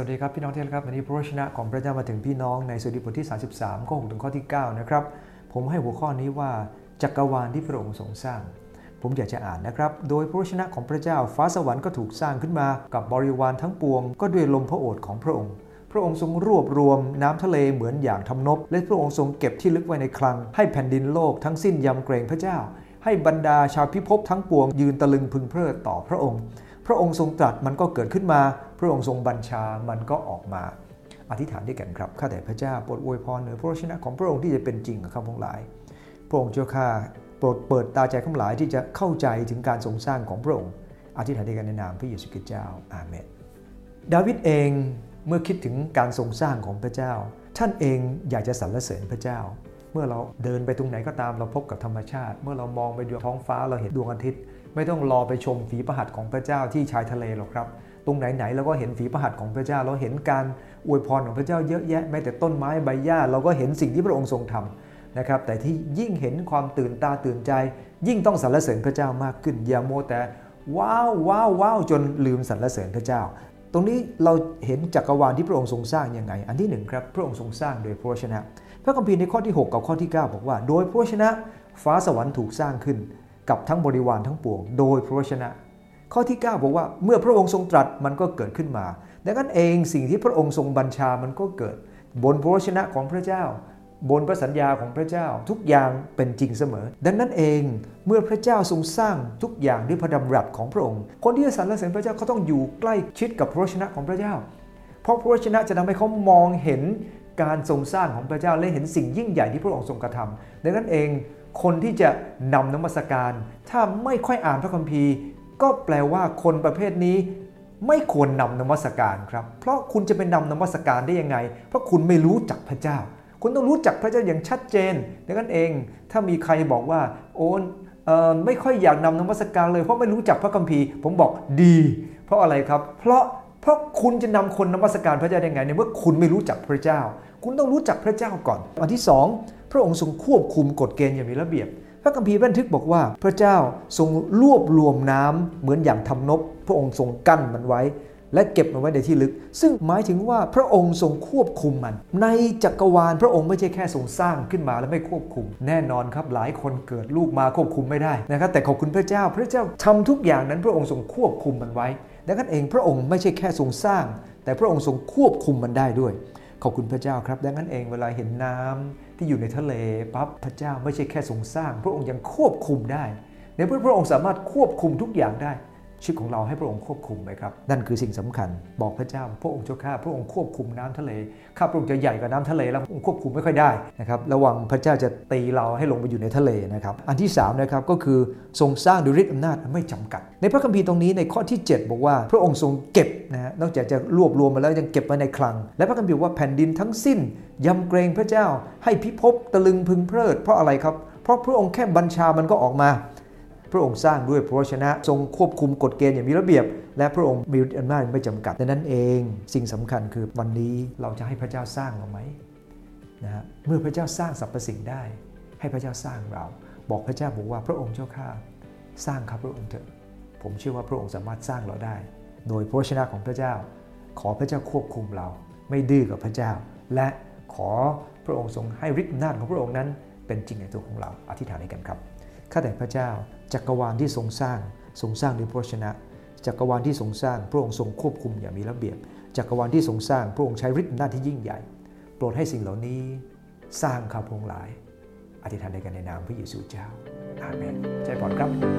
วัสดีครับพี่น้องที่รักครับวันนี้พระวจนะของพระเจ้ามาถึงพี่น้องในสดุดีบทที่ 33 ข้อ6ถึงข้อที่ 9 นะครับ ผมให้หัวข้อนี้ว่าจักรวาลที่พระองค์ทรงสร้าง ผมอยากจะอ่านนะครับ โดยพระวจนะของพระเจ้าฟ้าสวรรค์ก็ถูกสร้างขึ้นมากับบริวารทั้งปวง ก็ด้วยลมพระโอษฐ์ของพระองค์ พระองค์ทรงรวบรวมน้ำทะเลเหมือนอย่างทำนบ และพระองค์ทรงเก็บที่ลึกไว้ในคลัง ให้แผ่นดินโลกทั้งสิ้นยำเกรงพระเจ้า ให้บรรดาชาวพิภพทั้งปวงยืนตะลึงพึงเพลิดต่อพระองค์ พระองค์ทรงตรัสมันก็เกิดขึ้นมา พระองค์ทรงบัญชามันก็ออกมา อธิษฐานด้วยกันครับข้าแต่พระเจ้าโปรดอวยพรเหนือพระวจนะของพระองค์ที่จะเป็นจริงกับข้าพงหลาย พระองค์เจ้าข้าโปรดเปิดตาใจข้าพงหลายที่จะเข้าใจถึงการทรงสร้างของพระองค์ อธิษฐานด้วยกันในนามพระเยซูคริสต์เจ้าอาเมนดาวิดเองเมื่อคิดถึงการทรงสร้างของพระเจ้า ท่านเองอยากจะสรรเสริญพระเจ้า เมื่อเราเดินไปตรงไหนก็ตามเราพบกับธรรมชาติ เมื่อเรามองไปดูท้องฟ้าเราเห็นดวงอาทิตย์ ไม่ต้องรอไปชมฝีประหัตของพระเจ้าที่ชายทะเลหรอกครับ ตรงไหนๆเราก็เห็นฝีประหัตของพระเจ้า เราเห็นการอวยพรของพระเจ้าเยอะแยะแม้แต่ต้นไม้ใบหญ้าเราก็เห็นสิ่งที่พระองค์ทรงทำนะครับ แต่ที่ยิ่งเห็นความตื่นตาตื่นใจ ยิ่งต้องสรรเสริญพระเจ้ามากขึ้นอย่าโมแต่ว้าวว้าวว้าวจนลืมสรรเสริญพระเจ้า ตรงนี้เราเห็นจักรวาลที่พระองค์ทรงสร้างยังไง อันที่หนึ่งครับพระองค์ทรงสร้างโดยพระวจนะ พระคัมภีร์ในข้อที่ 6 กับข้อที่ 9 บอกว่า โดยพระวจนะฟ้าสวรรค์ถูกสร้างขึ้น กับทั้งบริวารทั้งปวง โดยพระวจนะ ข้อที่ 9 บอกว่าเมื่อพระองค์ทรงตรัสมันก็เกิดขึ้นมา ดังนั้นเองสิ่งที่พระองค์ทรงบัญชามันก็เกิด บนพระวจนะของพระเจ้า บนพระสัญญาของพระเจ้าทุกอย่างเป็นจริงเสมอ ดังนั้นเองเมื่อพระเจ้าทรงสร้างทุกอย่างด้วยพระดำรัสของพระองค์ คนที่จะสรรเสริญพระเจ้าเขาต้องอยู่ใกล้ชิดกับพระวจนะของพระเจ้า เพราะพระวจนะจะทำให้เขามองเห็นการทรงสร้างของพระเจ้าและเห็นสิ่งยิ่งใหญ่ที่พระองค์ทรงกระทำดังนั้นเอง คนที่จะนำนมัสการ ถ้าไม่ค่อยอ่านพระคัมภีร์ ก็แปลว่าคนประเภทนี้ ไม่ควรนำนมัสการครับ เพราะคุณจะเป็นนำนมัสการได้ยังไง เพราะคุณไม่รู้จักพระเจ้า คุณต้องรู้จักพระเจ้าอย่างชัดเจนดังนั้นเอง ถ้ามีใครบอกว่า โอ้ไม่ค่อยอยากนำนมัสการเลยเพราะไม่รู้จักพระคัมภีร์ ผมบอกดี เพราะอะไรครับ เพราะ ราะคุณจะนำคนนมัสการพระเจ้าได้ไงในเมื่อคุณไม่รู้จักพระเจ้า คุณต้องรู้จักพระเจ้าก่อนอันที่สองพระองค์ทรงควบคุมกฎเกณฑ์อย่างมีระเบียบ พระคัมภีร์บันทึกบอกว่า พระเจ้าทรงรวบรวมน้ำเหมือนอย่างทำนบ พระองค์ทรงกั้นมันไว้ และเก็บมันไว้ในที่ลึก ซึ่งหมายถึงว่าพระองค์ทรงควบคุมมัน ในจักรวาลพระองค์ไม่ใช่แค่ทรงสร้างขึ้นมาแล้วไม่ควบคุม แน่นอนครับหลายคนเกิดลูกมาควบคุมไม่ได้นะครับแต่ขอบคุณพระเจ้า พระเจ้าทำทุกอย่างนั้นพระองค์ทรงควบคุมมันไว้ ดังนั้นเองพระองค์ไม่ใช่แค่ทรงสร้าง แต่พระองค์ทรงควบคุมมันได้ด้วย ขอบคุณพระเจ้าครับ ดังนั้นเองเวลาเห็นน้ำที่อยู่ในทะเลปั๊บพระเจ้าไม่ใช่แค่ทรงสร้าง พระองค์ยังควบคุมได้ในเมื่อพระองค์สามารถควบคุมทุกอย่างได้ ชีวิตของเราให้พระองค์ควบคุมไหมครับ นั่นคือสิ่งสำคัญ บอกพระเจ้า พระองค์เจ้าข้าพระองค์ควบคุมน้ำทะเลข้าพระองค์จะใหญ่กว่าน้ำทะเลแล้วพระองค์ควบคุมไม่ค่อยได้นะครับระวังพระเจ้าจะตีเราให้ลงไปอยู่ในทะเลนะครับ อันที่3นะครับก็คือทรงสร้างด้วยฤทธิ์อำนาจไม่จำกัด ในพระคัมภีร์ตรงนี้ในข้อที่ 7 บอกว่า พระองค์ทรงเก็บนะฮะนอกจากจะรวบรวมมาแล้วยังเก็บไว้ในคลัง และพระคัมภีร์ว่าแผ่นดินทั้งสิ้นยำเกรงพระเจ้า ให้พิภพตะลึงพึงเพลิด เพราะอะไรครับ เพราะพระองค์แค่บัญชามันก็ออกมา พระองค์สร้างด้วยพระวจนะทรงควบคุมกฎเกณฑ์อย่างมีระเบียบ และพระองค์มีอำนาจไม่จำกัดดังนั้นเองสิ่งสำคัญคือวันนี้เราจะให้พระเจ้าสร้างเราไหมนะฮะเมื่อพระเจ้าสร้างสรรพสิ่งได้ ให้พระเจ้าสร้างเรา บอกพระเจ้าบอกว่าพระองค์เจ้าข้าสร้างข้าพระองค์เถอะผมเชื่อว่าพระองค์สามารถสร้างเราได้ โดยพระวจนะของพระเจ้า ขอพระเจ้าควบคุมเรา ไม่ดื้อกับพระเจ้า และขอพระองค์ทรงให้ฤทธิ์อำนาจของพระองค์นั้น เป็นจริงในตัวของเราอธิษฐานให้กันครับข้าแต่พระเจ้า จักรวาลที่ทรงสร้างทรงสร้างด้วยพระชนะ จักรวาลที่ทรงสร้างพระองค์ทรงควบคุมอย่างมีระเบียบ จักรวาลที่ทรงสร้างพระองค์ใช้ฤทธิ์หน้าที่ยิ่งใหญ่ โปรดให้สิ่งเหล่านี้สร้างข้าพงหลาย อธิษฐานในกันในนามพระเยซูเจ้าอาเมนใจปลอดครับ